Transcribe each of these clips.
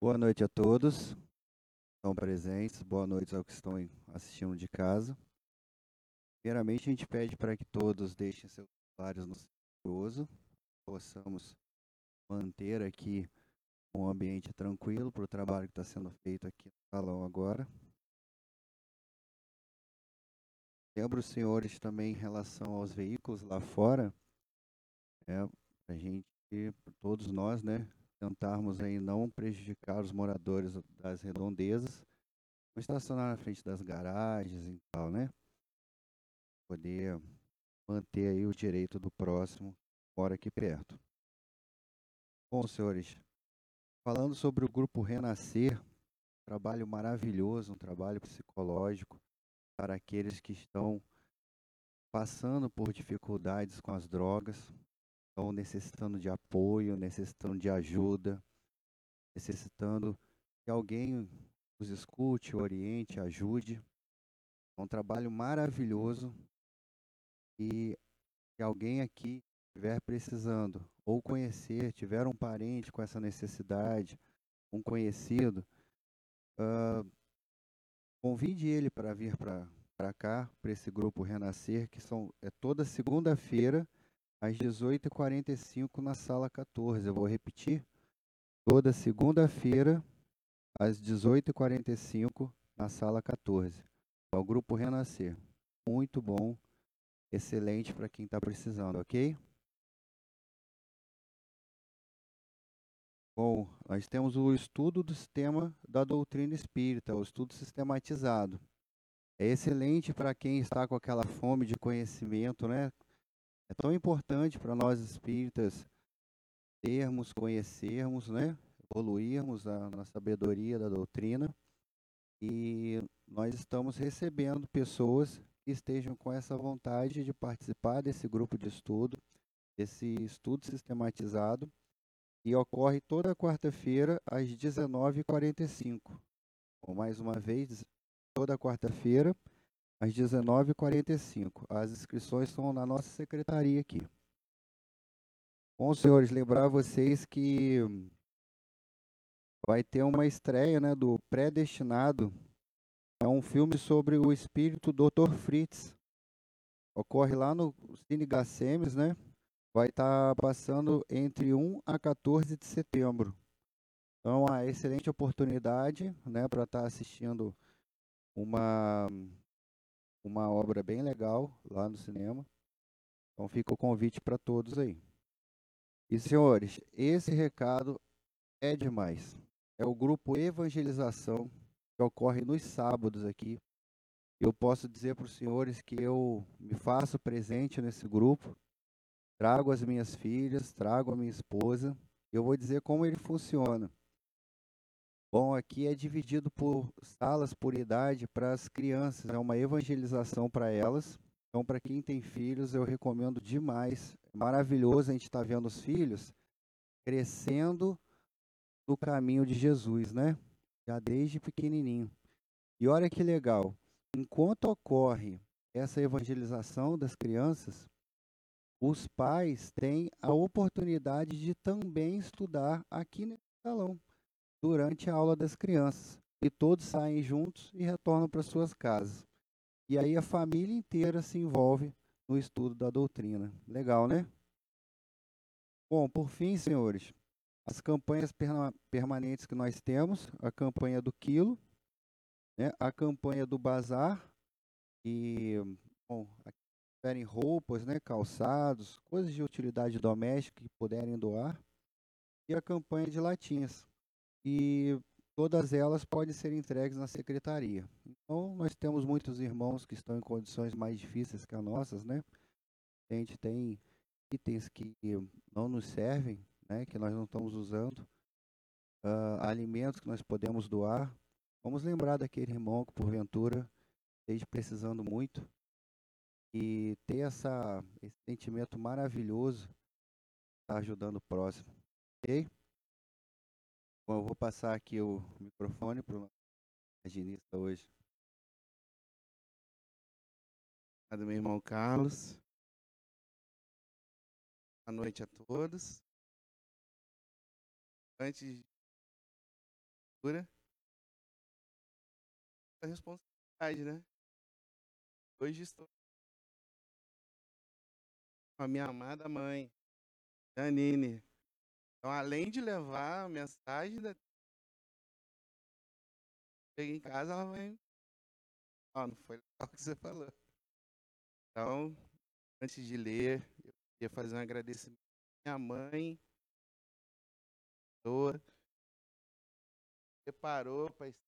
Boa noite a todos que estão presentes, boa noite aos que estão assistindo de casa. Primeiramente, a gente pede para que todos deixem seus celulares no silencioso, possamos manter aqui um ambiente tranquilo para o trabalho que está sendo feito aqui no salão agora. Lembro os senhores também em relação aos veículos lá fora, é, a gente, todos nós, né, tentarmos aí não prejudicar os moradores das redondezas, não estacionar na frente das garagens e tal, né? Poder manter aí o direito do próximo mora aqui perto. Bom, senhores, falando sobre o grupo Renascer, trabalho maravilhoso, um trabalho psicológico para aqueles que estão passando por dificuldades com as drogas, estão necessitando de apoio, necessitando de ajuda, necessitando que alguém os escute, oriente, ajude. É um trabalho maravilhoso e que alguém aqui estiver precisando ou conhecer, tiver um parente com essa necessidade, um conhecido, uh, convide ele para vir para cá, para esse grupo Renascer, que são, é toda segunda-feira, às 18h45 na sala 14. Eu vou repetir. Toda segunda-feira, às 18h45 na sala 14. É o Grupo Renascer. Muito bom, excelente para quem está precisando, ok? Bom, nós temos o estudo do sistema da doutrina espírita, o estudo sistematizado. É excelente para quem está com aquela fome de conhecimento, né? É tão importante para nós espíritas termos, conhecermos, né? evoluirmos na, na sabedoria da doutrina. E nós estamos recebendo pessoas que estejam com essa vontade de participar desse grupo de estudo, desse estudo sistematizado, e ocorre toda quarta-feira às 19h45. Ou mais uma vez, toda quarta-feira às 19h45. As inscrições estão na nossa secretaria aqui. Bom, senhores, lembrar vocês que vai ter uma estreia né, do Predestinado. É um filme sobre o espírito Dr. Fritz. Ocorre lá no Cine Gacemes, né? Vai estar tá passando entre 1 a 14 de setembro. Então, é uma excelente oportunidade né, para estar tá assistindo uma uma obra bem legal lá no cinema. Então fica o convite para todos aí. E senhores, esse recado é demais. É o grupo Evangelização que ocorre nos sábados aqui. Eu posso dizer para os senhores que eu me faço presente nesse grupo, trago as minhas filhas, trago a minha esposa. Eu vou dizer como ele funciona. Bom, aqui é dividido por salas por idade para as crianças, é uma evangelização para elas. Então, para quem tem filhos, eu recomendo demais. É maravilhoso a gente estar tá vendo os filhos crescendo no caminho de Jesus, né? Já desde pequenininho. E olha que legal, enquanto ocorre essa evangelização das crianças, os pais têm a oportunidade de também estudar aqui nesse salão durante a aula das crianças. E todos saem juntos e retornam para suas casas. E aí a família inteira se envolve no estudo da doutrina. Legal, né? Bom, por fim, senhores, as campanhas permanentes que nós temos, a campanha do quilo, né, a campanha do bazar, e bom, querem roupas, né, calçados, coisas de utilidade doméstica que puderem doar, e a campanha de latinhas e todas elas podem ser entregues na secretaria. Então, nós temos muitos irmãos que estão em condições mais difíceis que as nossas, né? A gente tem itens que não nos servem, né? Que nós não estamos usando, uh, alimentos que nós podemos doar. Vamos lembrar daquele irmão que, porventura, esteja precisando muito e ter essa, esse sentimento maravilhoso de estar ajudando o próximo, ok? Bom, eu vou passar aqui o microfone para o imaginista hoje. Obrigado, meu irmão Carlos. Boa noite a todos. Antes leitura. A responsabilidade, né? Hoje estou com a minha amada mãe, Janine. Então, além de levar a mensagem da Cheguei em casa, ela vai. Ó, não foi legal o que você falou. Então, antes de ler, eu queria fazer um agradecimento à minha mãe, pessoa, preparou para esse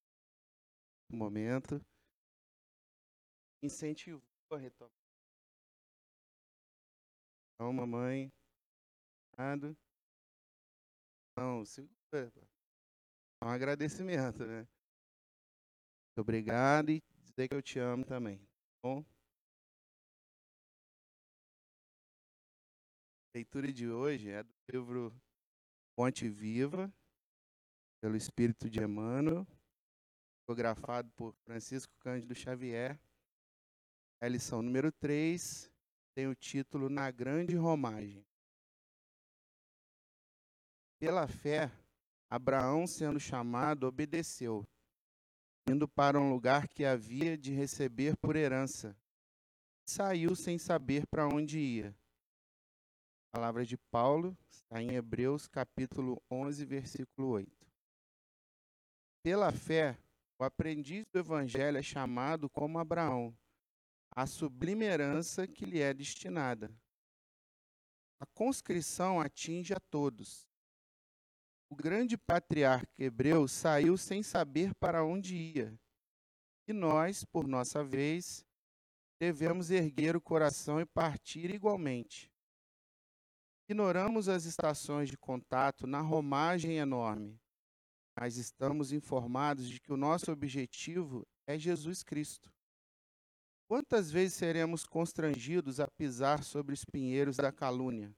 momento, incentivou a retomada. Então, mamãe, nada. Não, segura. É um agradecimento, né? Muito obrigado e dizer que eu te amo também. Tá bom? A leitura de hoje é do livro Ponte Viva, pelo Espírito de Emmanuel, fotografado por Francisco Cândido Xavier. É a lição número 3 tem o título Na Grande Romagem. Pela fé, Abraão, sendo chamado, obedeceu indo para um lugar que havia de receber por herança. Saiu sem saber para onde ia. A palavra de Paulo está em Hebreus capítulo 11, versículo 8. Pela fé, o aprendiz do evangelho é chamado como Abraão, a sublime herança que lhe é destinada. A conscrição atinge a todos, o grande patriarca hebreu saiu sem saber para onde ia. E nós, por nossa vez, devemos erguer o coração e partir igualmente. Ignoramos as estações de contato na romagem enorme, mas estamos informados de que o nosso objetivo é Jesus Cristo. Quantas vezes seremos constrangidos a pisar sobre os pinheiros da calúnia?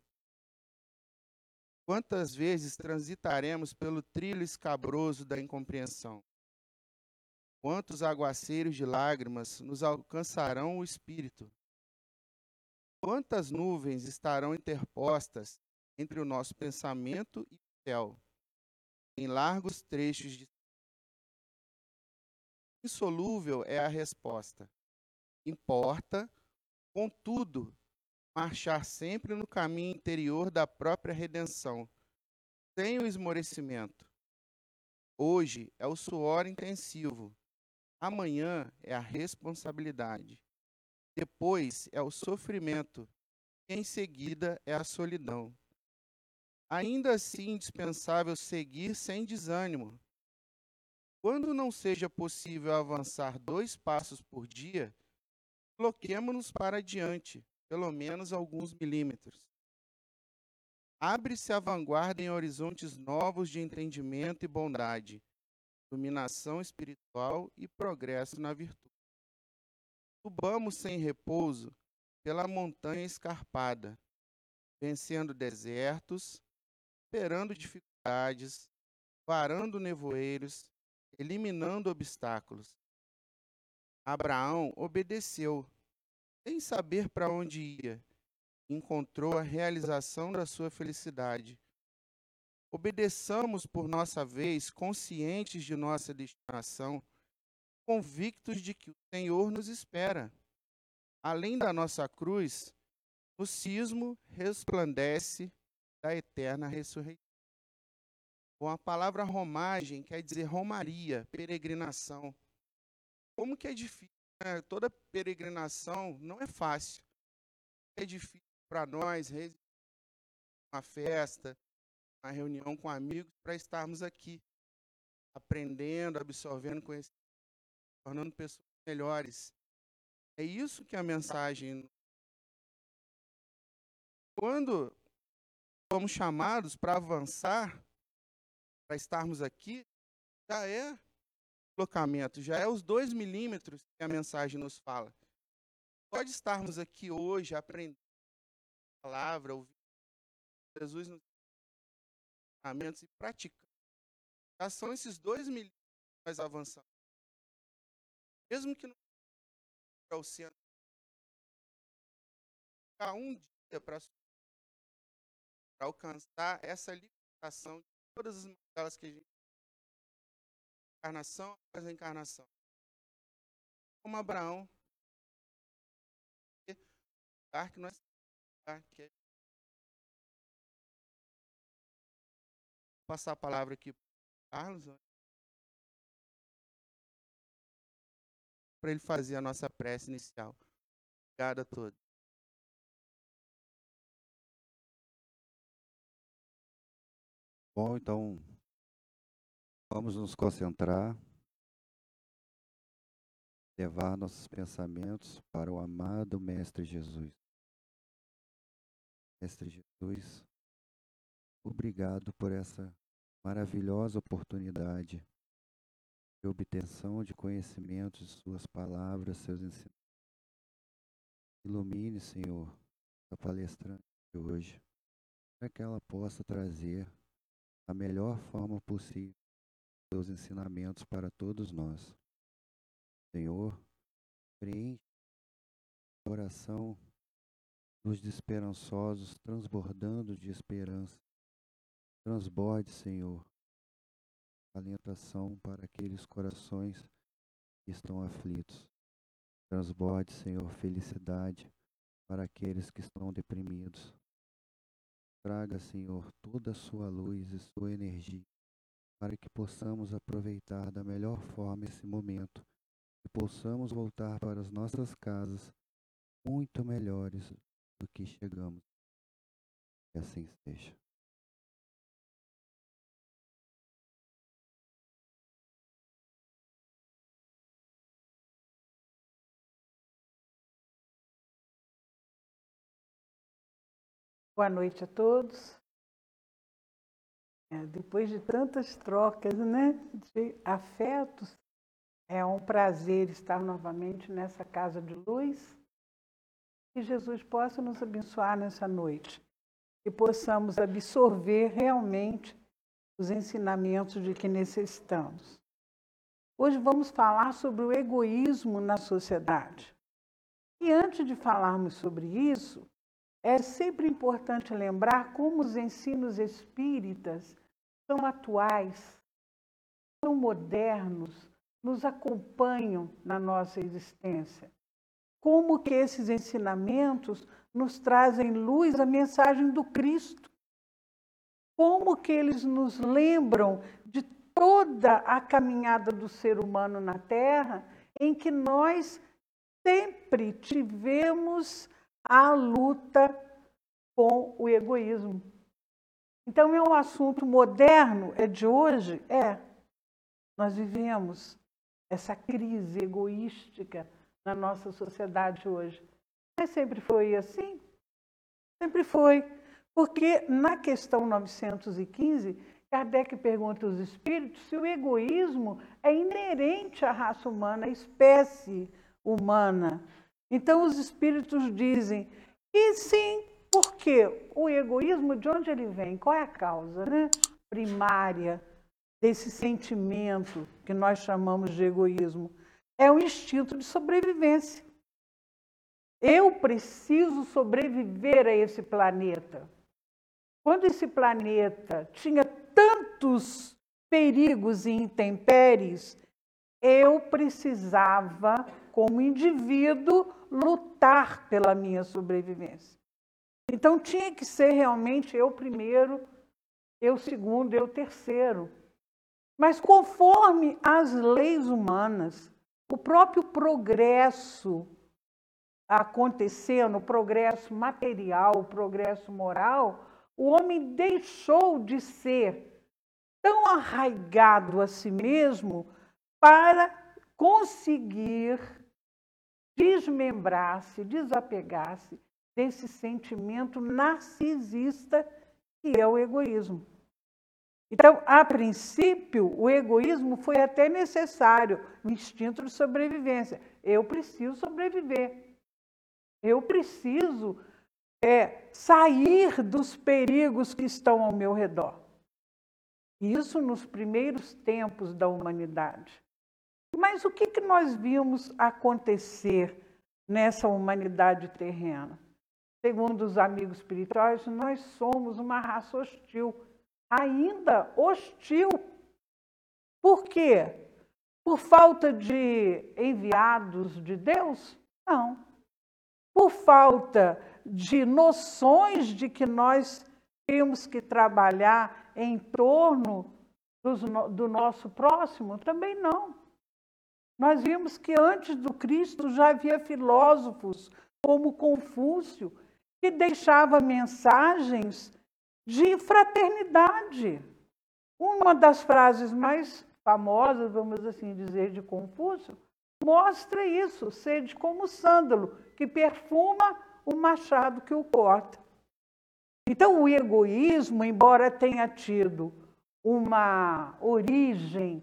Quantas vezes transitaremos pelo trilho escabroso da incompreensão? Quantos aguaceiros de lágrimas nos alcançarão o espírito? Quantas nuvens estarão interpostas entre o nosso pensamento e o céu, em largos trechos de. Insolúvel é a resposta. Importa, contudo, marchar sempre no caminho interior da própria redenção, sem o esmorecimento. Hoje é o suor intensivo, amanhã é a responsabilidade, depois é o sofrimento e em seguida é a solidão. Ainda assim, indispensável seguir sem desânimo. Quando não seja possível avançar dois passos por dia, coloquemos-nos para adiante, pelo menos alguns milímetros. Abre-se a vanguarda em horizontes novos de entendimento e bondade, iluminação espiritual e progresso na virtude. Subamos sem repouso pela montanha escarpada, vencendo desertos, superando dificuldades, varando nevoeiros, eliminando obstáculos. Abraão obedeceu sem saber para onde ia, encontrou a realização da sua felicidade. Obedeçamos por nossa vez, conscientes de nossa destinação, convictos de que o Senhor nos espera. Além da nossa cruz, o cismo resplandece da eterna ressurreição. Com a palavra romagem quer dizer romaria, peregrinação. Como que é difícil toda peregrinação não é fácil. É difícil para nós uma festa, uma reunião com amigos para estarmos aqui aprendendo, absorvendo conhecimento, tornando pessoas melhores. É isso que a mensagem quando fomos chamados para avançar, para estarmos aqui, já é deslocamento, já é os dois milímetros que a mensagem nos fala. Pode estarmos aqui hoje aprendendo a palavra, ouvindo Jesus nos ensinamentos e praticando. Já são esses dois milímetros que nós avançamos. Mesmo que não para o centro, ficar um dia para alcançar essa libertação de todas as mazelas que a gente encarnação após a encarnação. Como Abraão, que nós que é passar a palavra aqui para Carlos para ele fazer a nossa prece inicial. Obrigado a todos. Bom, então vamos nos concentrar, levar nossos pensamentos para o amado Mestre Jesus. Mestre Jesus, obrigado por essa maravilhosa oportunidade de obtenção de conhecimentos de Suas palavras, seus ensinamentos. Ilumine, Senhor, a palestrante de hoje, para que ela possa trazer da melhor forma possível seus ensinamentos para todos nós. Senhor, preenche o coração dos desesperançosos, transbordando de esperança. Transborde, Senhor, alentação para aqueles corações que estão aflitos. Transborde, Senhor, felicidade para aqueles que estão deprimidos. Traga, Senhor, toda a sua luz e sua energia para que possamos aproveitar da melhor forma esse momento e possamos voltar para as nossas casas muito melhores do que chegamos. Que assim seja. Boa noite a todos. É, depois de tantas trocas né, de afetos, é um prazer estar novamente nessa casa de luz. Que Jesus possa nos abençoar nessa noite e possamos absorver realmente os ensinamentos de que necessitamos. Hoje vamos falar sobre o egoísmo na sociedade. E antes de falarmos sobre isso, é sempre importante lembrar como os ensinos espíritas são atuais, são modernos, nos acompanham na nossa existência. Como que esses ensinamentos nos trazem luz a mensagem do Cristo? Como que eles nos lembram de toda a caminhada do ser humano na Terra, em que nós sempre tivemos a luta com o egoísmo. Então, é um assunto moderno, é de hoje? É. Nós vivemos essa crise egoística na nossa sociedade hoje. Mas sempre foi assim? Sempre foi. Porque na questão 915, Kardec pergunta aos espíritos se o egoísmo é inerente à raça humana, à espécie humana. Então, os espíritos dizem que sim, porque o egoísmo, de onde ele vem? Qual é a causa né? primária desse sentimento que nós chamamos de egoísmo? É o instinto de sobrevivência. Eu preciso sobreviver a esse planeta. Quando esse planeta tinha tantos perigos e intempéries, eu precisava, como indivíduo, lutar pela minha sobrevivência. Então tinha que ser realmente eu primeiro, eu segundo, eu terceiro. Mas conforme as leis humanas, o próprio progresso acontecendo, o progresso material, o progresso moral, o homem deixou de ser tão arraigado a si mesmo para conseguir desmembrar-se, desapegar-se desse sentimento narcisista que é o egoísmo. Então, a princípio, o egoísmo foi até necessário, o instinto de sobrevivência. Eu preciso sobreviver. Eu preciso é, sair dos perigos que estão ao meu redor. Isso nos primeiros tempos da humanidade. Mas o que, que nós vimos acontecer nessa humanidade terrena? Segundo os amigos espirituais, nós somos uma raça hostil, ainda hostil. Por quê? Por falta de enviados de Deus? Não. Por falta de noções de que nós temos que trabalhar em torno do nosso próximo? Também não. Nós vimos que antes do Cristo já havia filósofos como Confúcio, que deixava mensagens de fraternidade. Uma das frases mais famosas, vamos assim dizer, de Confúcio, mostra isso, sede como sândalo, que perfuma o machado que o corta. Então, o egoísmo, embora tenha tido uma origem,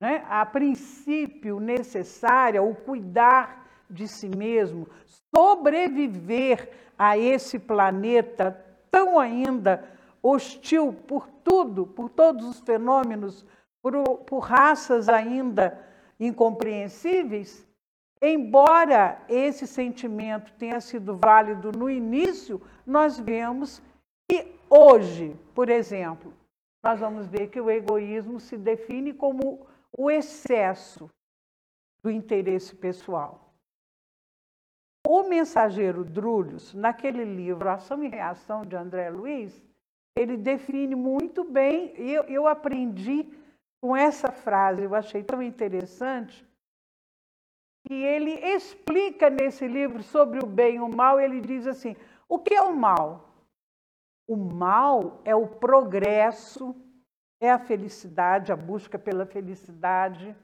né, a princípio necessária, o cuidar de si mesmo, sobreviver a esse planeta tão ainda hostil por tudo, por todos os fenômenos, por, por raças ainda incompreensíveis, embora esse sentimento tenha sido válido no início, nós vemos que hoje, por exemplo, nós vamos ver que o egoísmo se define como o excesso do interesse pessoal. O mensageiro Drúlios, naquele livro Ação e Reação de André Luiz, ele define muito bem, eu, eu aprendi com essa frase, eu achei tão interessante, e ele explica nesse livro sobre o bem e o mal, ele diz assim: o que é o mal? O mal é o progresso, é a felicidade, a busca pela felicidade,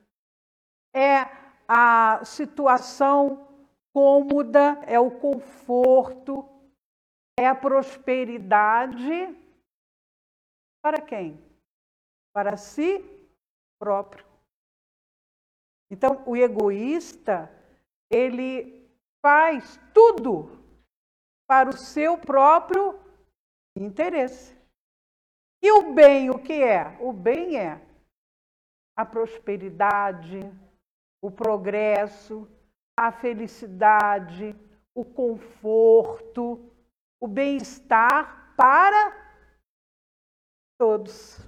é a situação cômoda, é o conforto, é a prosperidade. Para quem? Para si próprio. Então, o egoísta, ele faz tudo para o seu próprio interesse. E o bem, o que é? O bem é a prosperidade, o progresso, a felicidade, o conforto, o bem-estar para todos.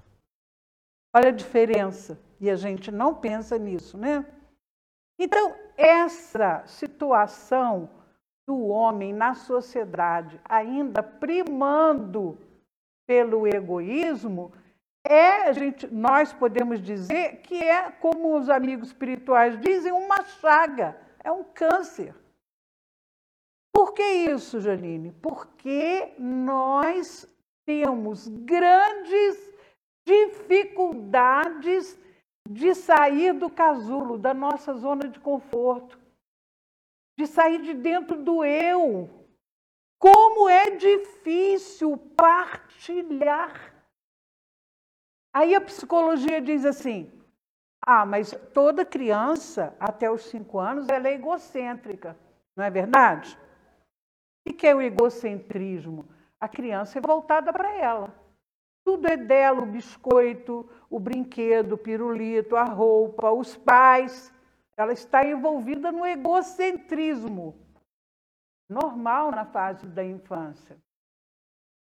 Olha a diferença. E a gente não pensa nisso, né? Então, essa situação do homem na sociedade, ainda primando pelo egoísmo, é, a gente, nós podemos dizer que é, como os amigos espirituais dizem, uma chaga é um câncer. Por que isso, Janine? Porque nós temos grandes dificuldades de sair do casulo, da nossa zona de conforto, de sair de dentro do eu. Como é difícil partilhar. Aí a psicologia diz assim: ah, mas toda criança, até os cinco anos, ela é egocêntrica, não é verdade? O que é o egocentrismo? A criança é voltada para ela. Tudo é dela, o biscoito, o brinquedo, o pirulito, a roupa, os pais. Ela está envolvida no egocentrismo, normal na fase da infância.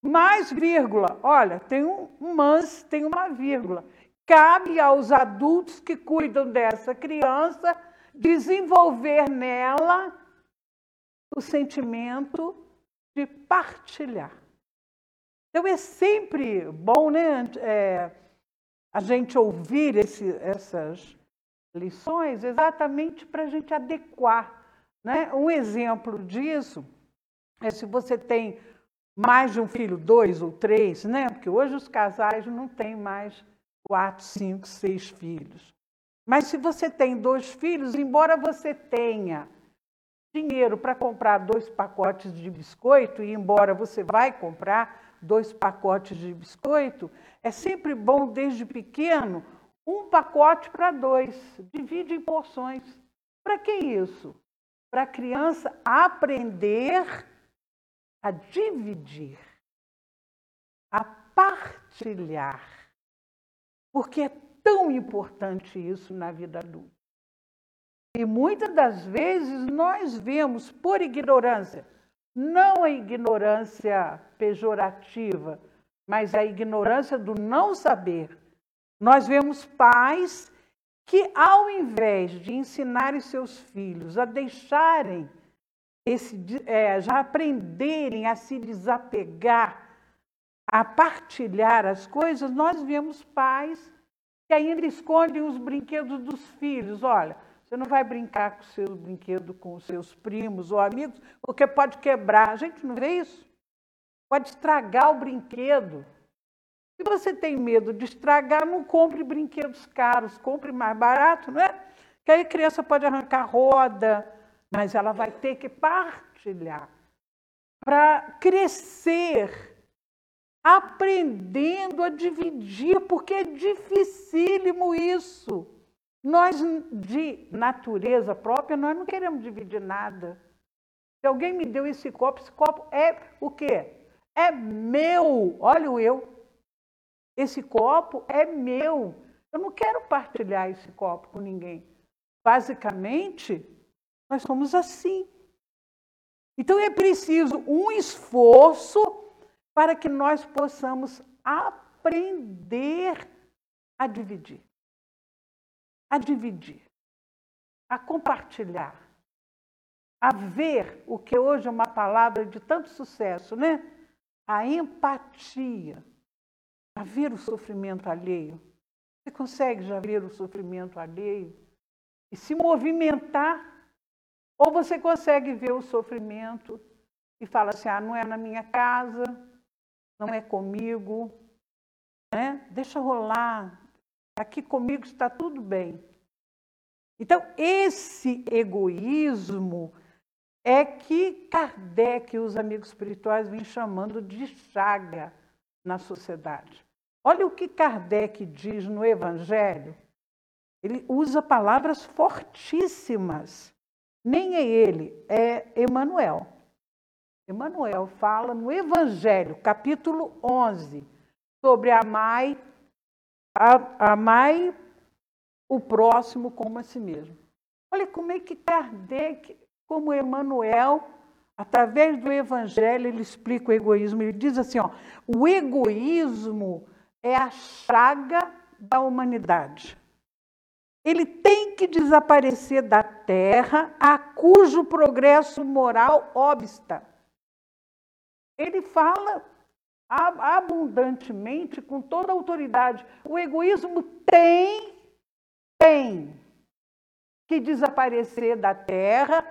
Mais vírgula, olha, tem um mas, tem uma vírgula. Cabe aos adultos que cuidam dessa criança desenvolver nela o sentimento de partilhar. Então é sempre bom né, é, a gente ouvir esse, essas lições exatamente para a gente adequar. Né? Um exemplo disso é se você tem mais de um filho, dois ou três, né? porque hoje os casais não têm mais quatro, cinco, seis filhos. Mas se você tem dois filhos, embora você tenha dinheiro para comprar dois pacotes de biscoito, e embora você vai comprar dois pacotes de biscoito, é sempre bom, desde pequeno, um pacote para dois. Divide em porções. Para que isso? Para a criança aprender a dividir, a partilhar. Porque é tão importante isso na vida adulta. E muitas das vezes nós vemos por ignorância, não a ignorância pejorativa, mas a ignorância do não saber. Nós vemos pais que, ao invés de ensinarem seus filhos a deixarem esse, é, já aprenderem a se desapegar, a partilhar as coisas, nós vemos pais que ainda escondem os brinquedos dos filhos. Olha, você não vai brincar com o seu brinquedo com os seus primos ou amigos, porque pode quebrar. A gente não vê isso? Pode estragar o brinquedo. Se você tem medo de estragar, não compre brinquedos caros, compre mais barato, não é? Que aí a criança pode arrancar roda, mas ela vai ter que partilhar para crescer, aprendendo a dividir, porque é dificílimo isso. Nós, de natureza própria, nós não queremos dividir nada. Se alguém me deu esse copo, esse copo é o quê? É meu. Olha o eu. Esse copo é meu. Eu não quero partilhar esse copo com ninguém. Basicamente, nós somos assim. Então é preciso um esforço para que nós possamos aprender a dividir. A dividir, a compartilhar, a ver o que hoje é uma palavra de tanto sucesso, né? A empatia, a ver o sofrimento alheio. Você consegue já ver o sofrimento alheio e se movimentar ou você consegue ver o sofrimento e fala assim: ah, não é na minha casa, não é comigo, né? deixa rolar, aqui comigo está tudo bem. Então, esse egoísmo é que Kardec e os amigos espirituais vêm chamando de chaga na sociedade. Olha o que Kardec diz no Evangelho. Ele usa palavras fortíssimas. Nem é ele, é Emanuel. Emanuel fala no Evangelho, capítulo 11, sobre amai, amai o próximo como a si mesmo. Olha como é que Kardec, como Emanuel, através do Evangelho, ele explica o egoísmo. Ele diz assim: ó, o egoísmo é a chaga da humanidade ele tem que desaparecer da terra a cujo progresso moral obsta. Ele fala abundantemente, com toda autoridade. O egoísmo tem, tem que desaparecer da terra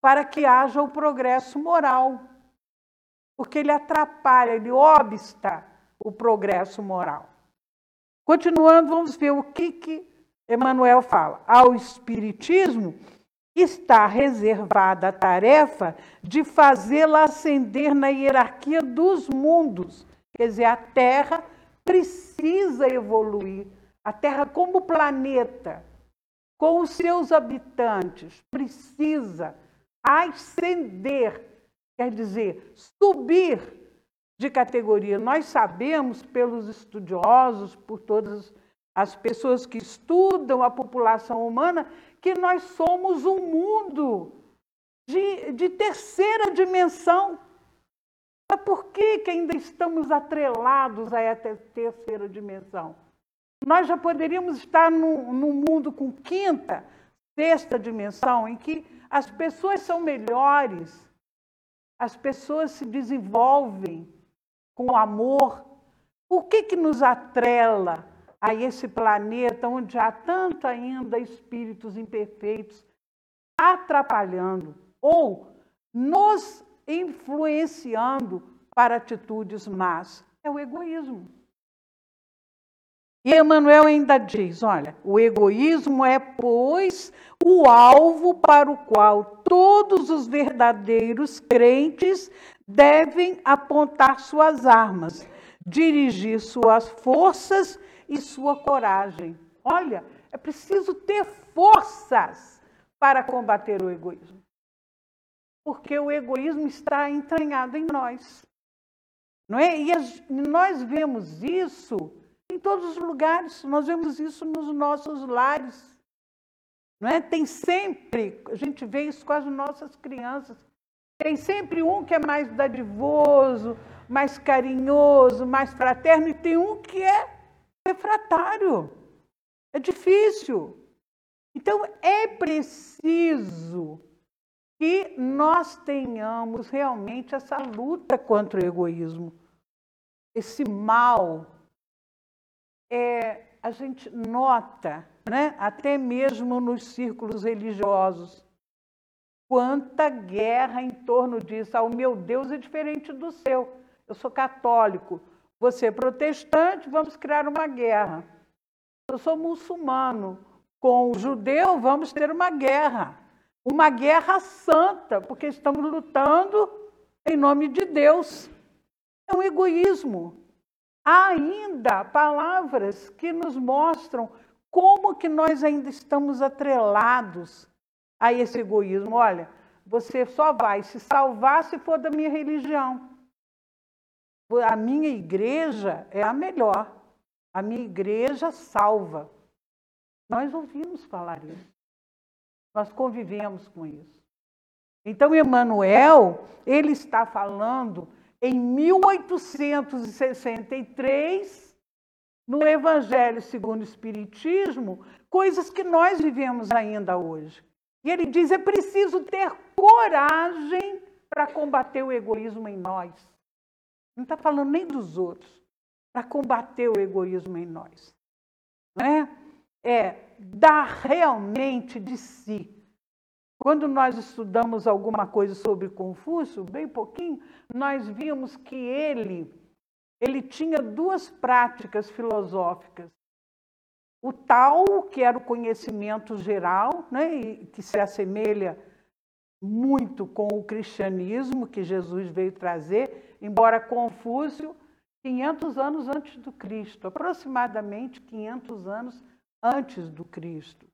para que haja o progresso moral. Porque ele atrapalha, ele obsta o progresso moral. Continuando, vamos ver o que, que Emmanuel fala, ao Espiritismo está reservada a tarefa de fazê-la ascender na hierarquia dos mundos. Quer dizer, a Terra precisa evoluir. A Terra, como planeta, com os seus habitantes, precisa ascender, quer dizer, subir de categoria. Nós sabemos, pelos estudiosos, por todas as pessoas que estudam a população humana, que nós somos um mundo de, de terceira dimensão. Mas por que, que ainda estamos atrelados a essa terceira dimensão? Nós já poderíamos estar num, num mundo com quinta, sexta dimensão, em que as pessoas são melhores, as pessoas se desenvolvem com amor. O que, que nos atrela a esse planeta onde há tanto ainda espíritos imperfeitos atrapalhando ou nos influenciando para atitudes más. É o egoísmo. E Emmanuel ainda diz: olha, o egoísmo é, pois, o alvo para o qual todos os verdadeiros crentes devem apontar suas armas, dirigir suas forças e sua coragem. Olha, é preciso ter forças para combater o egoísmo. Porque o egoísmo está entranhado em nós. Não é? E nós vemos isso em todos os lugares, nós vemos isso nos nossos lares. Não é? Tem sempre, a gente vê isso com as nossas crianças. Tem sempre um que é mais dadivoso, mais carinhoso, mais fraterno, e tem um que é refratário. É difícil. Então, é preciso que nós tenhamos realmente essa luta contra o egoísmo. Esse mal, é, a gente nota, né, até mesmo nos círculos religiosos, quanta guerra em torno disso. Ah, o meu Deus é diferente do seu. Eu sou católico, você é protestante, vamos criar uma guerra. Eu sou muçulmano, com o judeu vamos ter uma guerra. Uma guerra santa, porque estamos lutando em nome de Deus. É um egoísmo. Há ainda palavras que nos mostram como que nós ainda estamos atrelados a esse egoísmo. Olha, você só vai se salvar se for da minha religião. A minha igreja é a melhor. A minha igreja salva. Nós ouvimos falar isso. Nós convivemos com isso. Então, Emmanuel, ele está falando em 1863, no Evangelho segundo o Espiritismo, coisas que nós vivemos ainda hoje. E ele diz: é preciso ter coragem para combater o egoísmo em nós. Não está falando nem dos outros, para combater o egoísmo em nós. Não é? é dar realmente de si. Quando nós estudamos alguma coisa sobre Confúcio, bem pouquinho, nós vimos que ele ele tinha duas práticas filosóficas. O tal, que era o conhecimento geral, né, e que se assemelha muito com o cristianismo que Jesus veio trazer, embora Confúcio, 500 anos antes do Cristo, aproximadamente 500 anos antes do Cristo.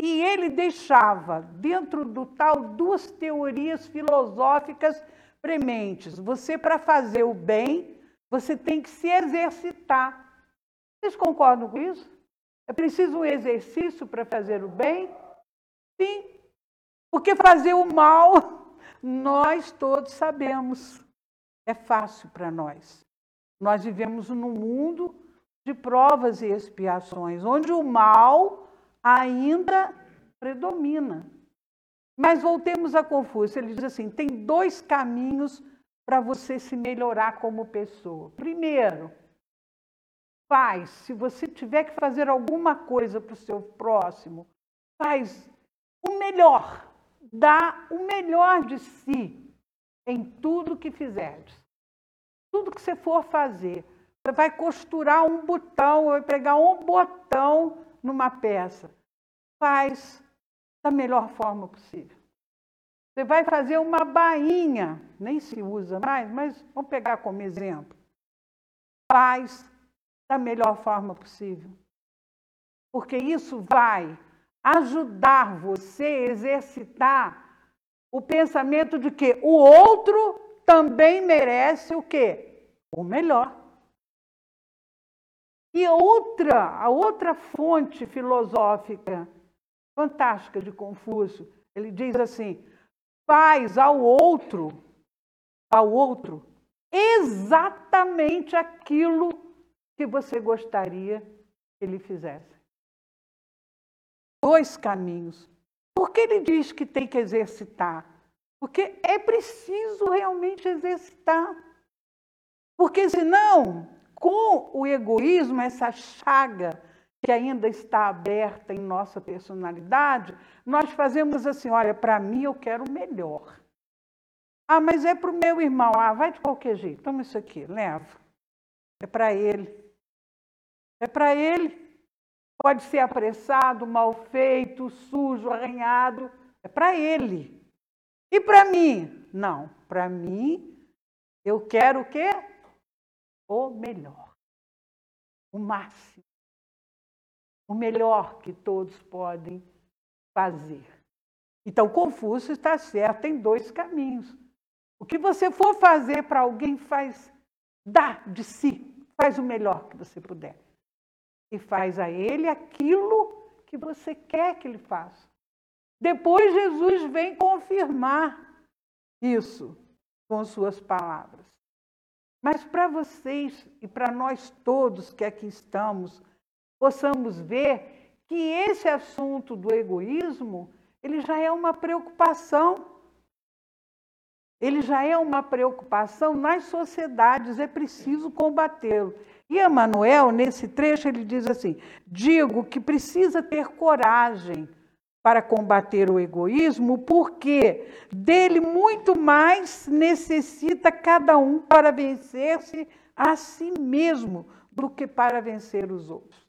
E ele deixava dentro do tal duas teorias filosóficas prementes. Você, para fazer o bem, você tem que se exercitar. Vocês concordam com isso? É preciso um exercício para fazer o bem? Sim. Porque fazer o mal, nós todos sabemos. É fácil para nós. Nós vivemos num mundo de provas e expiações, onde o mal ainda predomina. Mas voltemos a Confúcio, ele diz assim: tem dois caminhos para você se melhorar como pessoa. Primeiro, faz, se você tiver que fazer alguma coisa para o seu próximo, faz o melhor, dá o melhor de si em tudo que fizeres. Tudo que você for fazer, vai costurar um botão, vai pegar um botão numa peça. Faz da melhor forma possível. Você vai fazer uma bainha, nem se usa mais, mas vamos pegar como exemplo. Faz da melhor forma possível. Porque isso vai ajudar você a exercitar o pensamento de que o outro também merece o quê? O melhor. E outra, a outra fonte filosófica fantástica de Confúcio, ele diz assim: faz ao outro, ao outro, exatamente aquilo que você gostaria que ele fizesse. Dois caminhos. Por que ele diz que tem que exercitar? Porque é preciso realmente exercitar. Porque senão com o egoísmo, essa chaga que ainda está aberta em nossa personalidade, nós fazemos assim: olha, para mim eu quero o melhor. Ah, mas é para o meu irmão. Ah, vai de qualquer jeito. Toma isso aqui, leva. É para ele. É para ele. Pode ser apressado, mal feito, sujo, arranhado. É para ele. E para mim? Não. Para mim, eu quero o quê? o melhor, o máximo, o melhor que todos podem fazer. Então, Confúcio está certo em dois caminhos. O que você for fazer para alguém, faz, dá de si, faz o melhor que você puder. E faz a ele aquilo que você quer que ele faça. Depois, Jesus vem confirmar isso com suas palavras. Mas para vocês e para nós todos que aqui estamos, possamos ver que esse assunto do egoísmo, ele já é uma preocupação. Ele já é uma preocupação nas sociedades, é preciso combatê-lo. E Emmanuel, nesse trecho, ele diz assim: digo que precisa ter coragem para combater o egoísmo, porque dele muito mais necessita cada um para vencer-se a si mesmo do que para vencer os outros.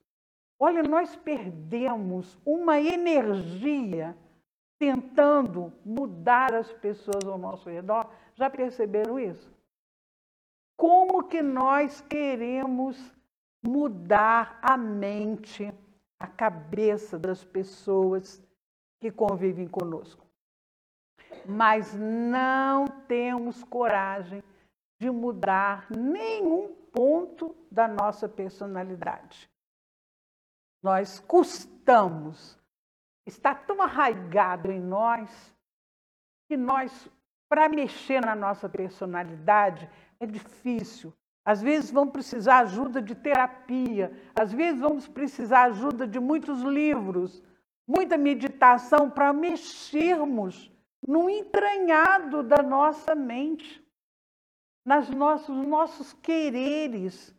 Olha, nós perdemos uma energia tentando mudar as pessoas ao nosso redor. Já perceberam isso? Como que nós queremos mudar a mente, a cabeça das pessoas que convivem conosco? Mas não temos coragem de mudar nenhum ponto da nossa personalidade. Nós custamos, está tão arraigado em nós, que nós, para mexer na nossa personalidade, é difícil. Às vezes vamos precisar ajuda de terapia, às vezes vamos precisar ajuda de muitos livros, muita meditação para mexermos no entranhado da nossa mente, nas nossos, nossos quereres.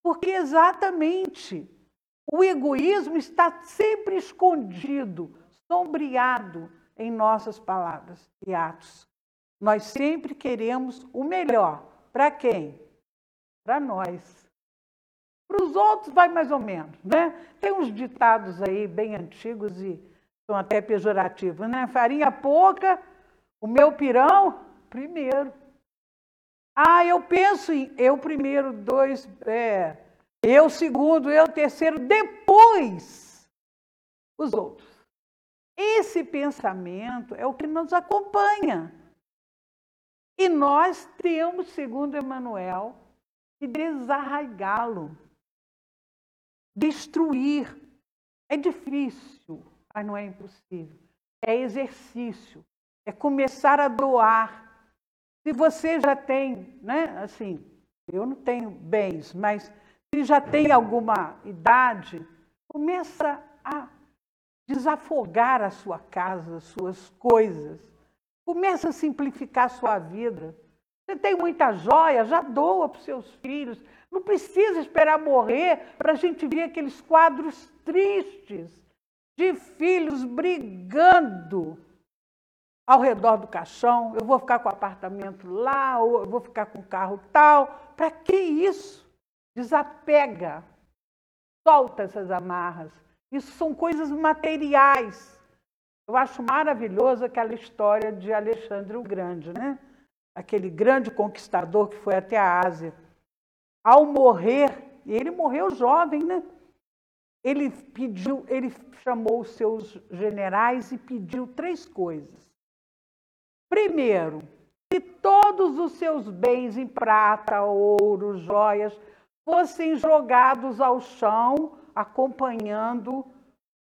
Porque exatamente o egoísmo está sempre escondido, sombreado em nossas palavras e atos. Nós sempre queremos o melhor para quem? Para nós. Para os outros vai mais ou menos, né? Tem uns ditados aí bem antigos e são até pejorativos, né? Farinha pouca, o meu pirão primeiro. Ah, eu penso em eu primeiro, dois, é, eu segundo, eu terceiro, depois os outros. Esse pensamento é o que nos acompanha. E nós temos, segundo Emmanuel, que desarraigá-lo, destruir. É difícil, mas não é impossível. É exercício, é começar a doar. Se você já tem, né, assim, eu não tenho bens, mas se já tem alguma idade, começa a desafogar a sua casa, as suas coisas Começa a simplificar a sua vida. Você tem muita joia, já doa para os seus filhos. Não precisa esperar morrer para a gente ver aqueles quadros tristes de filhos brigando ao redor do caixão. Eu vou ficar com o apartamento lá, ou eu vou ficar com o carro tal. Para que isso? Desapega. Solta essas amarras. Isso são coisas materiais. Eu acho maravilhoso aquela história de Alexandre o Grande, né? Aquele grande conquistador que foi até a Ásia. Ao morrer, e ele morreu jovem, né? Ele pediu, ele chamou os seus generais e pediu três coisas. Primeiro, que todos os seus bens em prata, ouro, joias fossem jogados ao chão, acompanhando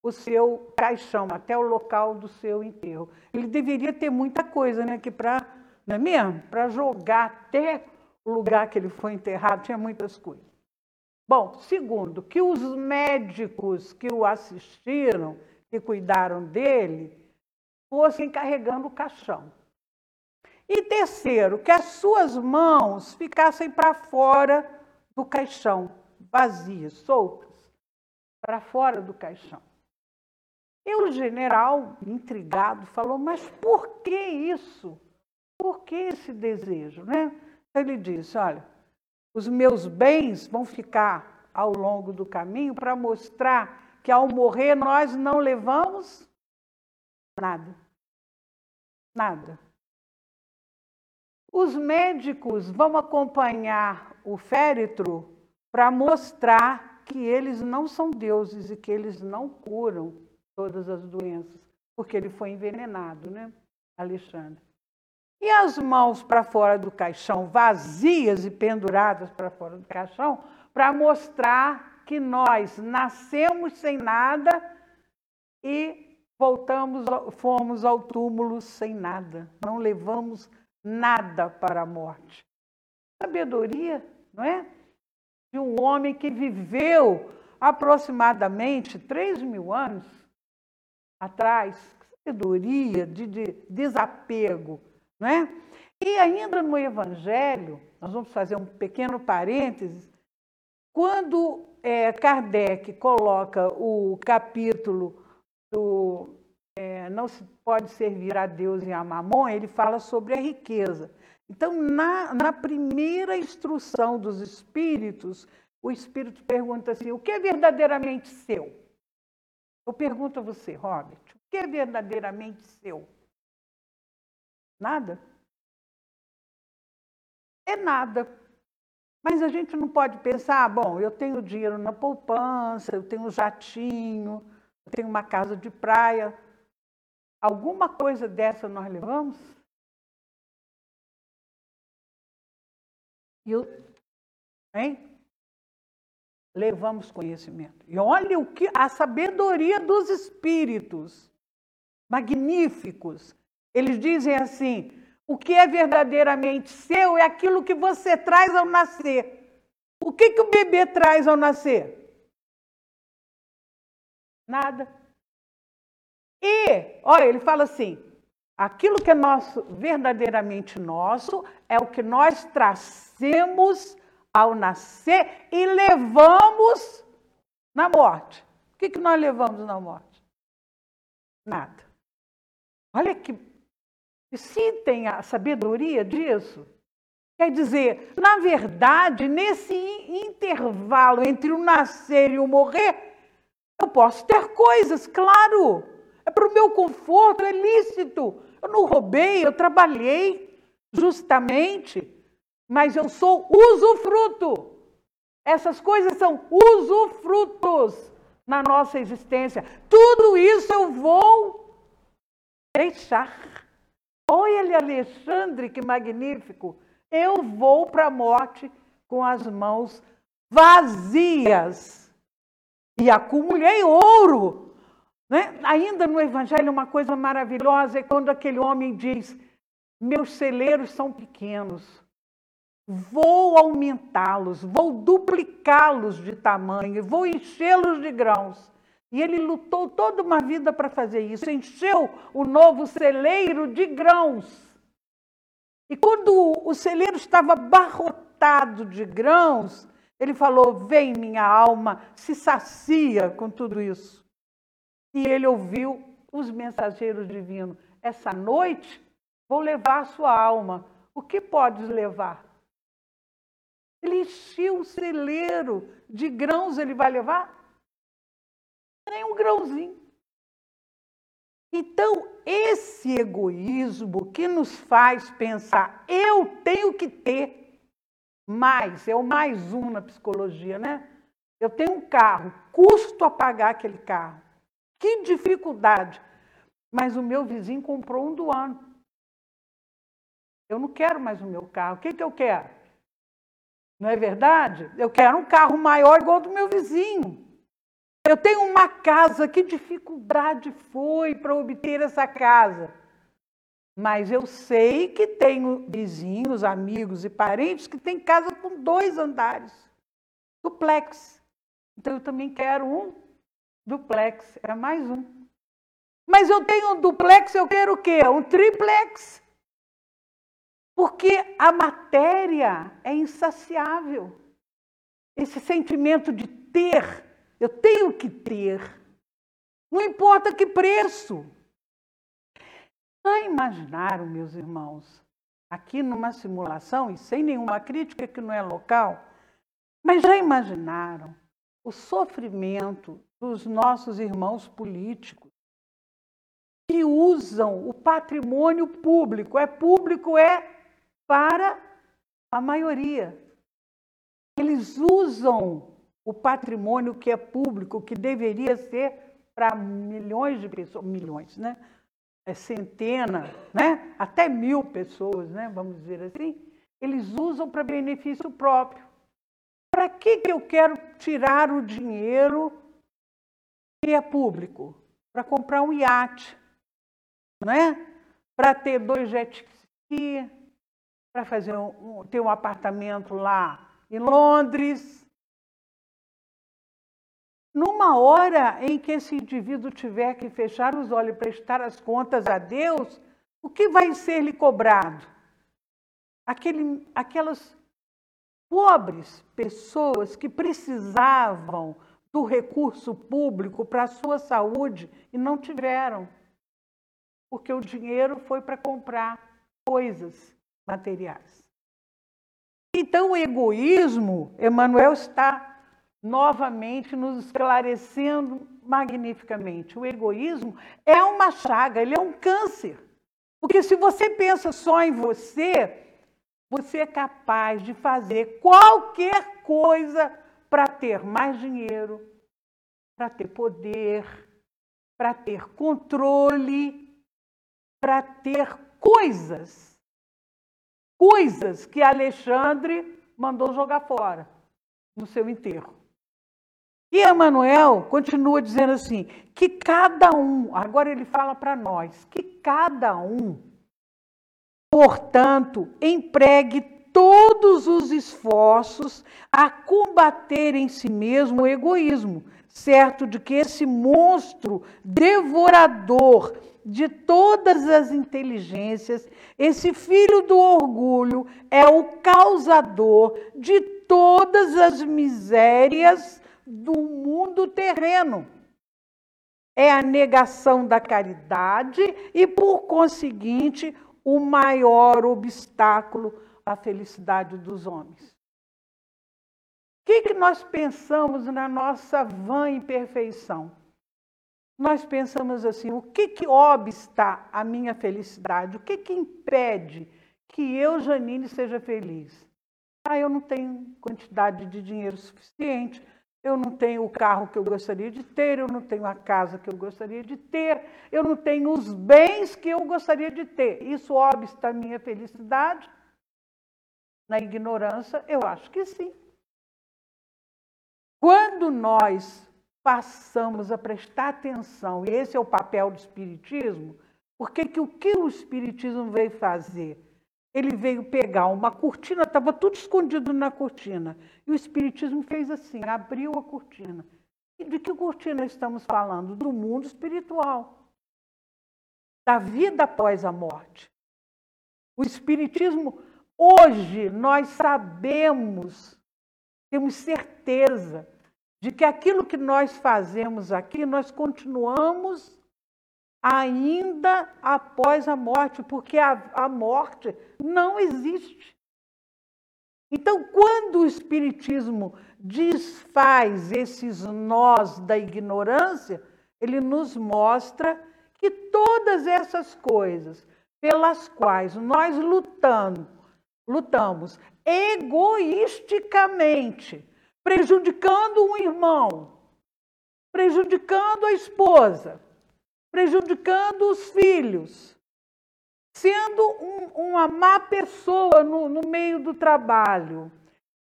o seu caixão, até o local do seu enterro. Ele deveria ter muita coisa, né? Que para, não é mesmo? Para jogar até o lugar que ele foi enterrado, tinha muitas coisas. Bom, segundo, que os médicos que o assistiram, que cuidaram dele, fossem carregando o caixão. E terceiro, que as suas mãos ficassem para fora do caixão, vazias, soltas, para fora do caixão. E o general, intrigado, falou: Mas por que isso? Por que esse desejo? Né? Ele disse: Olha, os meus bens vão ficar ao longo do caminho para mostrar que ao morrer nós não levamos nada. Nada. Os médicos vão acompanhar o féretro para mostrar que eles não são deuses e que eles não curam todas as doenças, porque ele foi envenenado, né, Alexandre? E as mãos para fora do caixão, vazias e penduradas para fora do caixão, para mostrar que nós nascemos sem nada e voltamos, fomos ao túmulo sem nada. Não levamos nada para a morte. Sabedoria, não é? De um homem que viveu aproximadamente 3 mil anos atrás, sabedoria, de, de desapego, não é? E ainda no Evangelho, nós vamos fazer um pequeno parênteses, quando é, Kardec coloca o capítulo do é, Não se pode servir a Deus e a Mamon, ele fala sobre a riqueza. Então, na, na primeira instrução dos espíritos, o espírito pergunta assim: o que é verdadeiramente seu? Eu pergunto a você, Robert, o que é verdadeiramente seu? Nada. É nada. Mas a gente não pode pensar, bom, eu tenho dinheiro na poupança, eu tenho um jatinho, eu tenho uma casa de praia. Alguma coisa dessa nós levamos? E eu, hein? Levamos conhecimento. E olha o que a sabedoria dos espíritos magníficos. Eles dizem assim: o que é verdadeiramente seu é aquilo que você traz ao nascer. O que, que o bebê traz ao nascer? Nada. E, olha, ele fala assim: aquilo que é nosso, verdadeiramente nosso, é o que nós trazemos ao nascer e levamos na morte. O que, que nós levamos na morte? Nada. Olha que se tem a sabedoria disso. Quer dizer, na verdade, nesse intervalo entre o nascer e o morrer, eu posso ter coisas, claro. É para o meu conforto, é lícito. Eu não roubei, eu trabalhei justamente, mas eu sou usufruto. Essas coisas são usufrutos na nossa existência. Tudo isso eu vou deixar. Olha, Alexandre, que magnífico! Eu vou para a morte com as mãos vazias e acumulei ouro. Né? Ainda no Evangelho, uma coisa maravilhosa é quando aquele homem diz: Meus celeiros são pequenos, vou aumentá-los, vou duplicá-los de tamanho, vou enchê-los de grãos. E ele lutou toda uma vida para fazer isso, encheu o novo celeiro de grãos. E quando o celeiro estava abarrotado de grãos, ele falou: Vem, minha alma, se sacia com tudo isso. E ele ouviu os mensageiros divinos: Essa noite vou levar a sua alma. O que podes levar? Ele encheu o celeiro de grãos, ele vai levar? nem um grãozinho. Então, esse egoísmo que nos faz pensar, eu tenho que ter mais, é o mais um na psicologia, né? Eu tenho um carro, custo a pagar aquele carro. Que dificuldade! Mas o meu vizinho comprou um do ano. Eu não quero mais o meu carro. O que, que eu quero? Não é verdade? Eu quero um carro maior igual ao do meu vizinho. Eu tenho uma casa, que dificuldade foi para obter essa casa? Mas eu sei que tenho vizinhos, amigos e parentes que têm casa com dois andares, duplex. Então eu também quero um duplex, é mais um. Mas eu tenho um duplex, eu quero o quê? Um triplex. Porque a matéria é insaciável. Esse sentimento de ter eu tenho que ter. Não importa que preço. Já imaginaram, meus irmãos, aqui numa simulação, e sem nenhuma crítica que não é local, mas já imaginaram o sofrimento dos nossos irmãos políticos que usam o patrimônio público, é público, é para a maioria. Eles usam o patrimônio que é público, que deveria ser para milhões de pessoas, milhões, né? É centena, né? Até mil pessoas, né? Vamos dizer assim. Eles usam para benefício próprio. Para que, que eu quero tirar o dinheiro que é público? Para comprar um iate, né? Para ter dois jet ski, para fazer um, ter um apartamento lá em Londres, Numa hora em que esse indivíduo tiver que fechar os olhos e prestar as contas a Deus, o que vai ser-lhe cobrado? Aquele, aquelas pobres pessoas que precisavam do recurso público para a sua saúde e não tiveram, porque o dinheiro foi para comprar coisas materiais. Então, o egoísmo, Emmanuel está novamente nos esclarecendo magnificamente. O egoísmo é uma chaga, ele é um câncer. Porque se você pensa só em você, você é capaz de fazer qualquer coisa para ter mais dinheiro, para ter poder, para ter controle, para ter coisas. Coisas que Alexandre mandou jogar fora no seu enterro. E Emmanuel continua dizendo assim: que cada um, agora ele fala para nós, que cada um, portanto, empregue todos os esforços a combater em si mesmo o egoísmo, certo de que esse monstro devorador de todas as inteligências, esse filho do orgulho é o causador de todas as misérias do mundo terreno. É a negação da caridade e, por conseguinte, o maior obstáculo à felicidade dos homens. Que, que nós pensamos na nossa vã imperfeição? Nós pensamos assim: o que, que obsta a minha felicidade? O que, que impede que eu, Janine, seja feliz? Ah, eu não tenho quantidade de dinheiro suficiente, eu não tenho o carro que eu gostaria de ter, eu não tenho a casa que eu gostaria de ter, eu não tenho os bens que eu gostaria de ter. Isso obsta a minha felicidade? Na ignorância, eu acho que sim. Quando nós passamos a prestar atenção, e esse é o papel do Espiritismo, porque que o que o Espiritismo veio fazer? Ele veio pegar uma cortina, estava tudo escondido na cortina. E o Espiritismo fez assim, abriu a cortina. E de que cortina estamos falando? Do mundo espiritual. Da vida após a morte. O Espiritismo, hoje, nós sabemos, temos certeza de que aquilo que nós fazemos aqui, nós continuamos ainda após a morte, porque a, a morte não existe. Então, quando o Espiritismo desfaz esses nós da ignorância, ele nos mostra que todas essas coisas pelas quais nós lutando, lutamos egoisticamente, prejudicando um irmão, prejudicando a esposa, prejudicando os filhos, sendo um, uma má pessoa no, no meio do trabalho.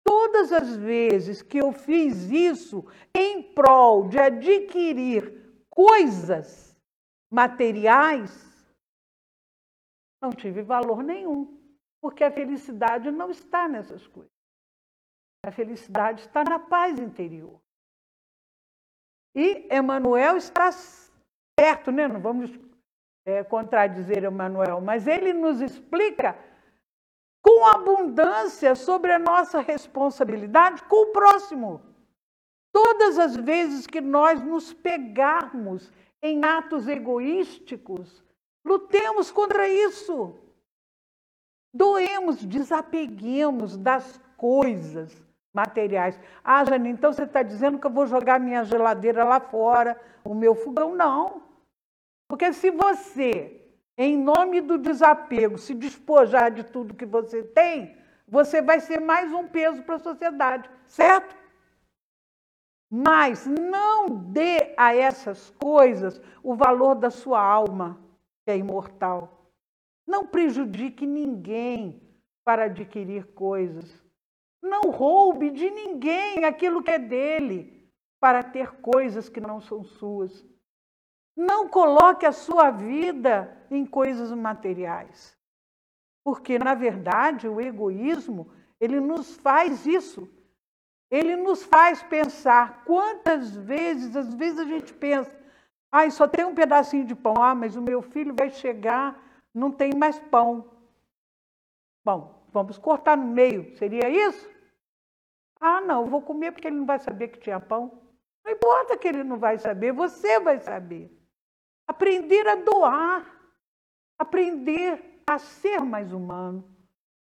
Todas as vezes que eu fiz isso em prol de adquirir coisas materiais, não tive valor nenhum, porque a felicidade não está nessas coisas. A felicidade está na paz interior. E Emmanuel está certo, né? Não vamos é, contradizer Emmanuel, mas ele nos explica com abundância sobre a nossa responsabilidade com o próximo. Todas as vezes que nós nos pegarmos em atos egoísticos, lutemos contra isso. Doemos, desapeguemos das coisas materiais. Ah, Jane, então você está dizendo que eu vou jogar minha geladeira lá fora, o meu fogão? Não. Porque se você, em nome do desapego, se despojar de tudo que você tem, você vai ser mais um peso para a sociedade, certo? Mas não dê a essas coisas o valor da sua alma, que é imortal. Não prejudique ninguém para adquirir coisas. Não roube de ninguém aquilo que é dele para ter coisas que não são suas. Não coloque a sua vida em coisas materiais. Porque, na verdade, o egoísmo, ele nos faz isso. Ele nos faz pensar. Quantas vezes, às vezes a gente pensa, ah, só tem um pedacinho de pão. Ah, mas o meu filho vai chegar, não tem mais pão. Bom, vamos cortar no meio. Seria isso? Ah, não, vou comer porque ele não vai saber que tinha pão. Não importa que ele não vai saber, você vai saber. Aprender a doar, aprender a ser mais humano,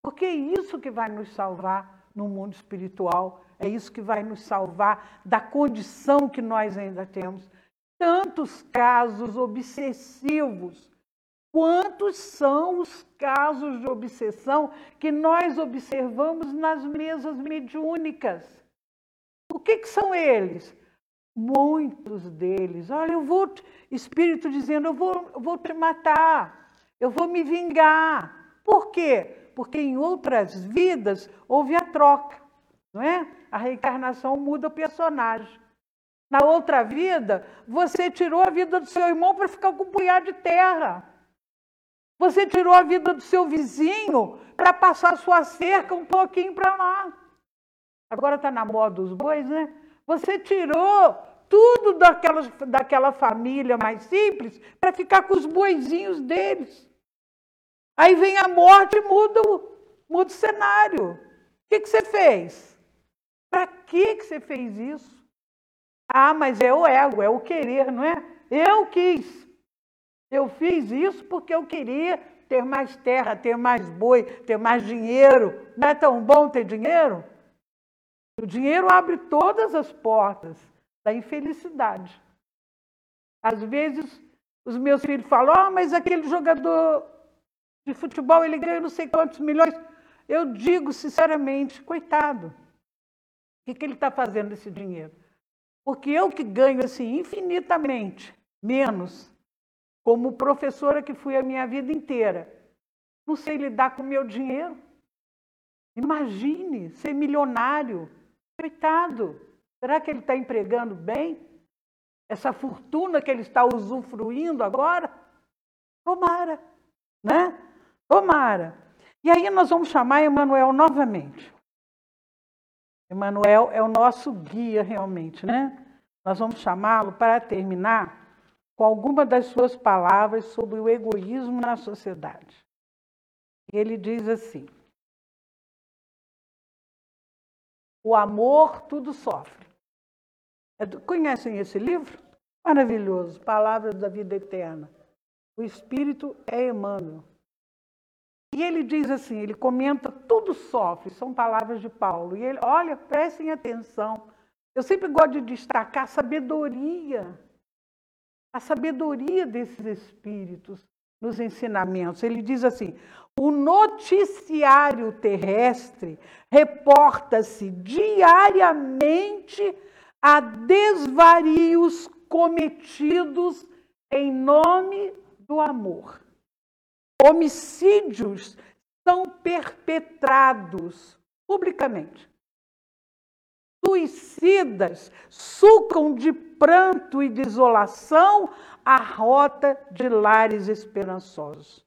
porque é isso que vai nos salvar no mundo espiritual, é isso que vai nos salvar da condição que nós ainda temos. Tantos casos obsessivos. Quantos são os casos de obsessão que nós observamos nas mesas mediúnicas? O que, que são eles? Muitos deles. Olha, eu vou, espírito dizendo, eu vou, eu vou te matar, eu vou me vingar. Por quê? Porque em outras vidas houve a troca, não é? A reencarnação muda o personagem. Na outra vida, você tirou a vida do seu irmão para ficar com um punhado de terra. Você tirou a vida do seu vizinho para passar sua cerca um pouquinho para lá. Agora está na moda dos bois, né? Você tirou tudo daquela, daquela família mais simples para ficar com os boizinhos deles. Aí vem a morte e muda muda o cenário. O que, que você fez? Para que, que você fez isso? Ah, mas é o ego, é o querer, não é? Eu quis. Eu fiz isso porque eu queria ter mais terra, ter mais boi, ter mais dinheiro. Não é tão bom ter dinheiro? O dinheiro abre todas as portas da infelicidade. Às vezes, os meus filhos falam: oh, mas aquele jogador de futebol ele ganha não sei quantos milhões. Eu digo sinceramente, coitado, o que, que ele está fazendo esse dinheiro? Porque eu que ganho assim infinitamente menos, como professora que fui a minha vida inteira, não sei lidar com o meu dinheiro. Imagine ser milionário. Coitado. Será que ele está empregando bem? Essa fortuna que ele está usufruindo agora? Tomara, né? Tomara. E aí nós vamos chamar Emanuel novamente. Emanuel é o nosso guia realmente, né? Nós vamos chamá-lo para terminar com alguma das suas palavras sobre o egoísmo na sociedade. Ele diz assim: O amor tudo sofre. É conhecem esse livro? Maravilhoso, Palavras da Vida Eterna. O Espírito é Emmanuel. E ele diz assim, ele comenta, tudo sofre, são palavras de Paulo. E ele, olha, prestem atenção. Eu sempre gosto de destacar a sabedoria, a sabedoria desses espíritos nos ensinamentos. Ele diz assim: o noticiário terrestre reporta-se diariamente a desvarios cometidos em nome do amor. Homicídios são perpetrados publicamente. Suicidas sucam de pranto e desolação a rota de lares esperançosos.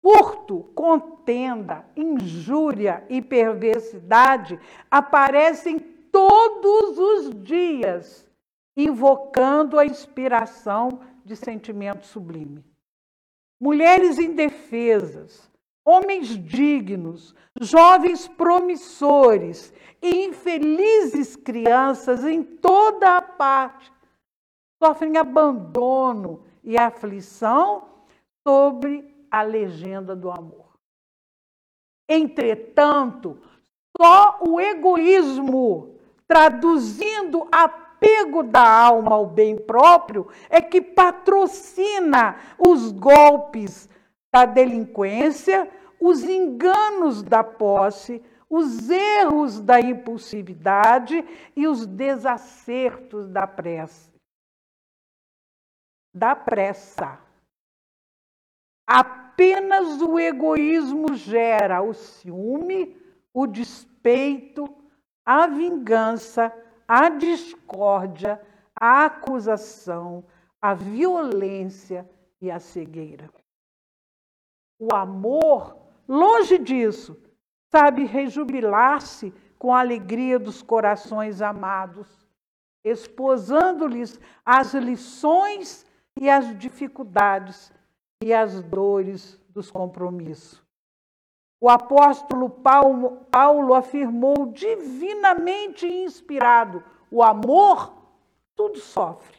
Furto, contenda, injúria e perversidade aparecem todos os dias, invocando a inspiração de sentimento sublime. Mulheres indefesas, homens dignos, jovens promissores e infelizes crianças em toda a parte sofrem abandono e aflição sobre a legenda do amor. Entretanto, só o egoísmo, traduzindo apego da alma ao bem próprio, é que patrocina os golpes da delinquência, os enganos da posse, os erros da impulsividade e os desacertos da pressa da pressa. Apenas o egoísmo gera o ciúme, o despeito, a vingança, a discórdia, a acusação, a violência e a cegueira. O amor, longe disso, sabe rejubilar-se com a alegria dos corações amados, esposando-lhes as lições e as dificuldades e as dores dos compromissos. O apóstolo Paulo, Paulo afirmou, divinamente inspirado, o amor tudo sofre.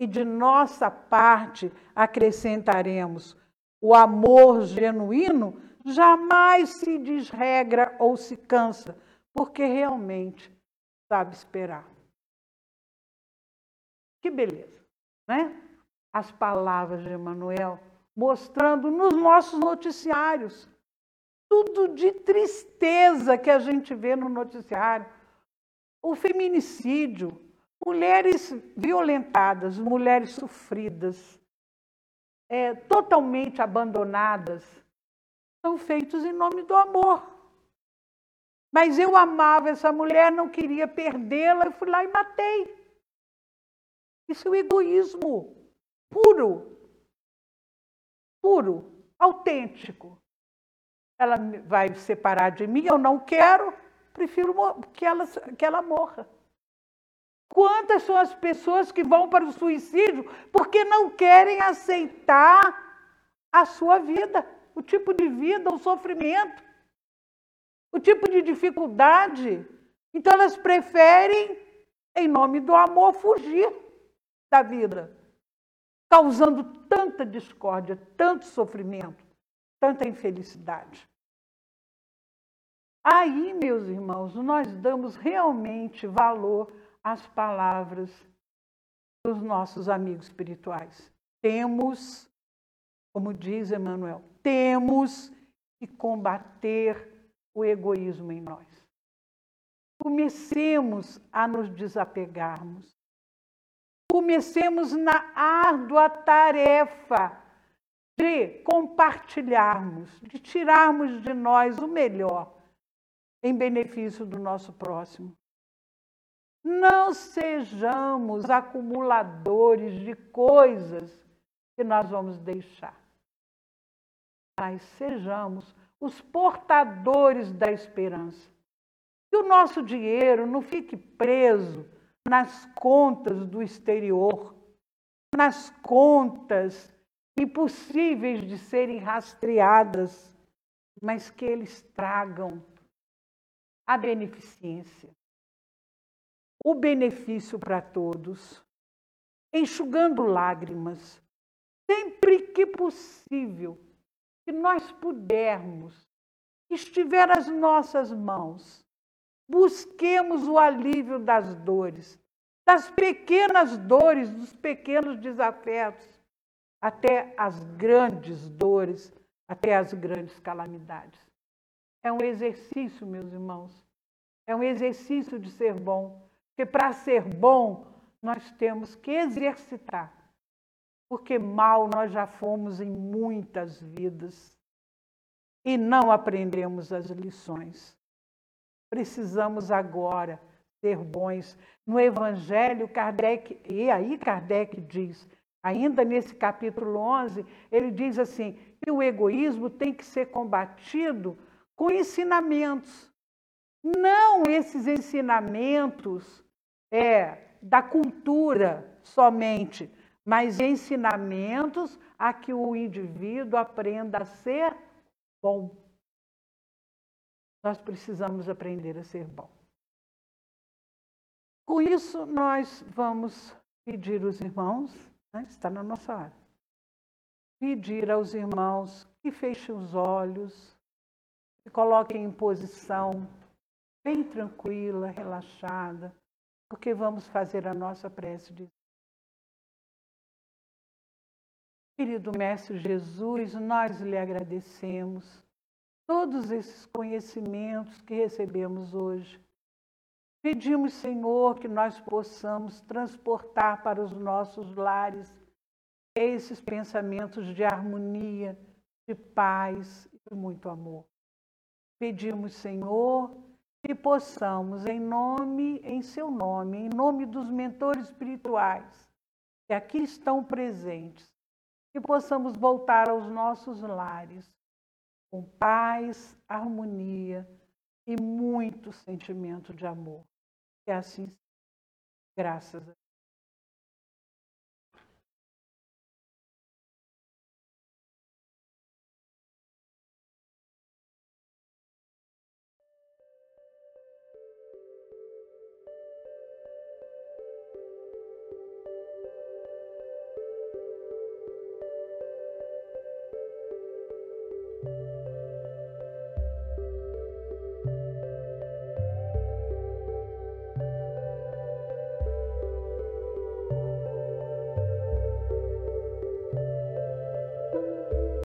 E de nossa parte acrescentaremos: o amor genuíno jamais se desregra ou se cansa, porque realmente sabe esperar. Que beleza, né? As palavras de Emmanuel mostrando nos nossos noticiários tudo de tristeza que a gente vê no noticiário. O feminicídio, mulheres violentadas, mulheres sofridas, é, totalmente abandonadas, são feitos em nome do amor. Mas eu amava essa mulher, não queria perdê-la, eu fui lá e matei. Isso é o egoísmo puro, puro, autêntico. Ela vai separar de mim, eu não quero, prefiro que ela, que ela morra. Quantas são as pessoas que vão para o suicídio porque não querem aceitar a sua vida, o tipo de vida, o sofrimento, o tipo de dificuldade. Então elas preferem, em nome do amor, fugir da vida, causando tanta discórdia, tanto sofrimento, tanta infelicidade. Aí, meus irmãos, nós damos realmente valor às palavras dos nossos amigos espirituais. Temos, como diz Emmanuel, temos que combater o egoísmo em nós. Comecemos a nos desapegarmos. Comecemos na árdua tarefa de compartilharmos, de tirarmos de nós o melhor em benefício do nosso próximo. Não sejamos acumuladores de coisas que nós vamos deixar, mas sejamos os portadores da esperança. Que o nosso dinheiro não fique preso nas contas do exterior, nas contas impossíveis de serem rastreadas, mas que eles tragam a beneficência, o benefício para todos, enxugando lágrimas, sempre que possível, que nós pudermos, estiver às nossas mãos, busquemos o alívio das dores, das pequenas dores, dos pequenos desafetos, até as grandes dores, até as grandes calamidades. É um exercício, meus irmãos. É um exercício de ser bom. Porque para ser bom, nós temos que exercitar. Porque mal nós já fomos em muitas vidas e não aprendemos as lições. Precisamos agora ser bons. No Evangelho, Kardec, e aí Kardec diz, ainda nesse capítulo 11, ele diz assim: que o egoísmo tem que ser combatido com ensinamentos. Não esses ensinamentos é, da cultura somente, mas ensinamentos a que o indivíduo aprenda a ser bom. Nós precisamos aprender a ser bom. Com isso, nós vamos pedir aos irmãos, né, está na nossa área, pedir aos irmãos que fechem os olhos, se coloquem em posição bem tranquila, relaxada, porque vamos fazer a nossa prece de Querido Mestre Jesus, nós lhe agradecemos todos esses conhecimentos que recebemos hoje. Pedimos, Senhor, que nós possamos transportar para os nossos lares esses pensamentos de harmonia, de paz e de muito amor. Pedimos, Senhor, que possamos, em nome, em seu nome, em nome dos mentores espirituais que aqui estão presentes, que possamos voltar aos nossos lares com paz, harmonia, e muito sentimento de amor. Que assim, graças a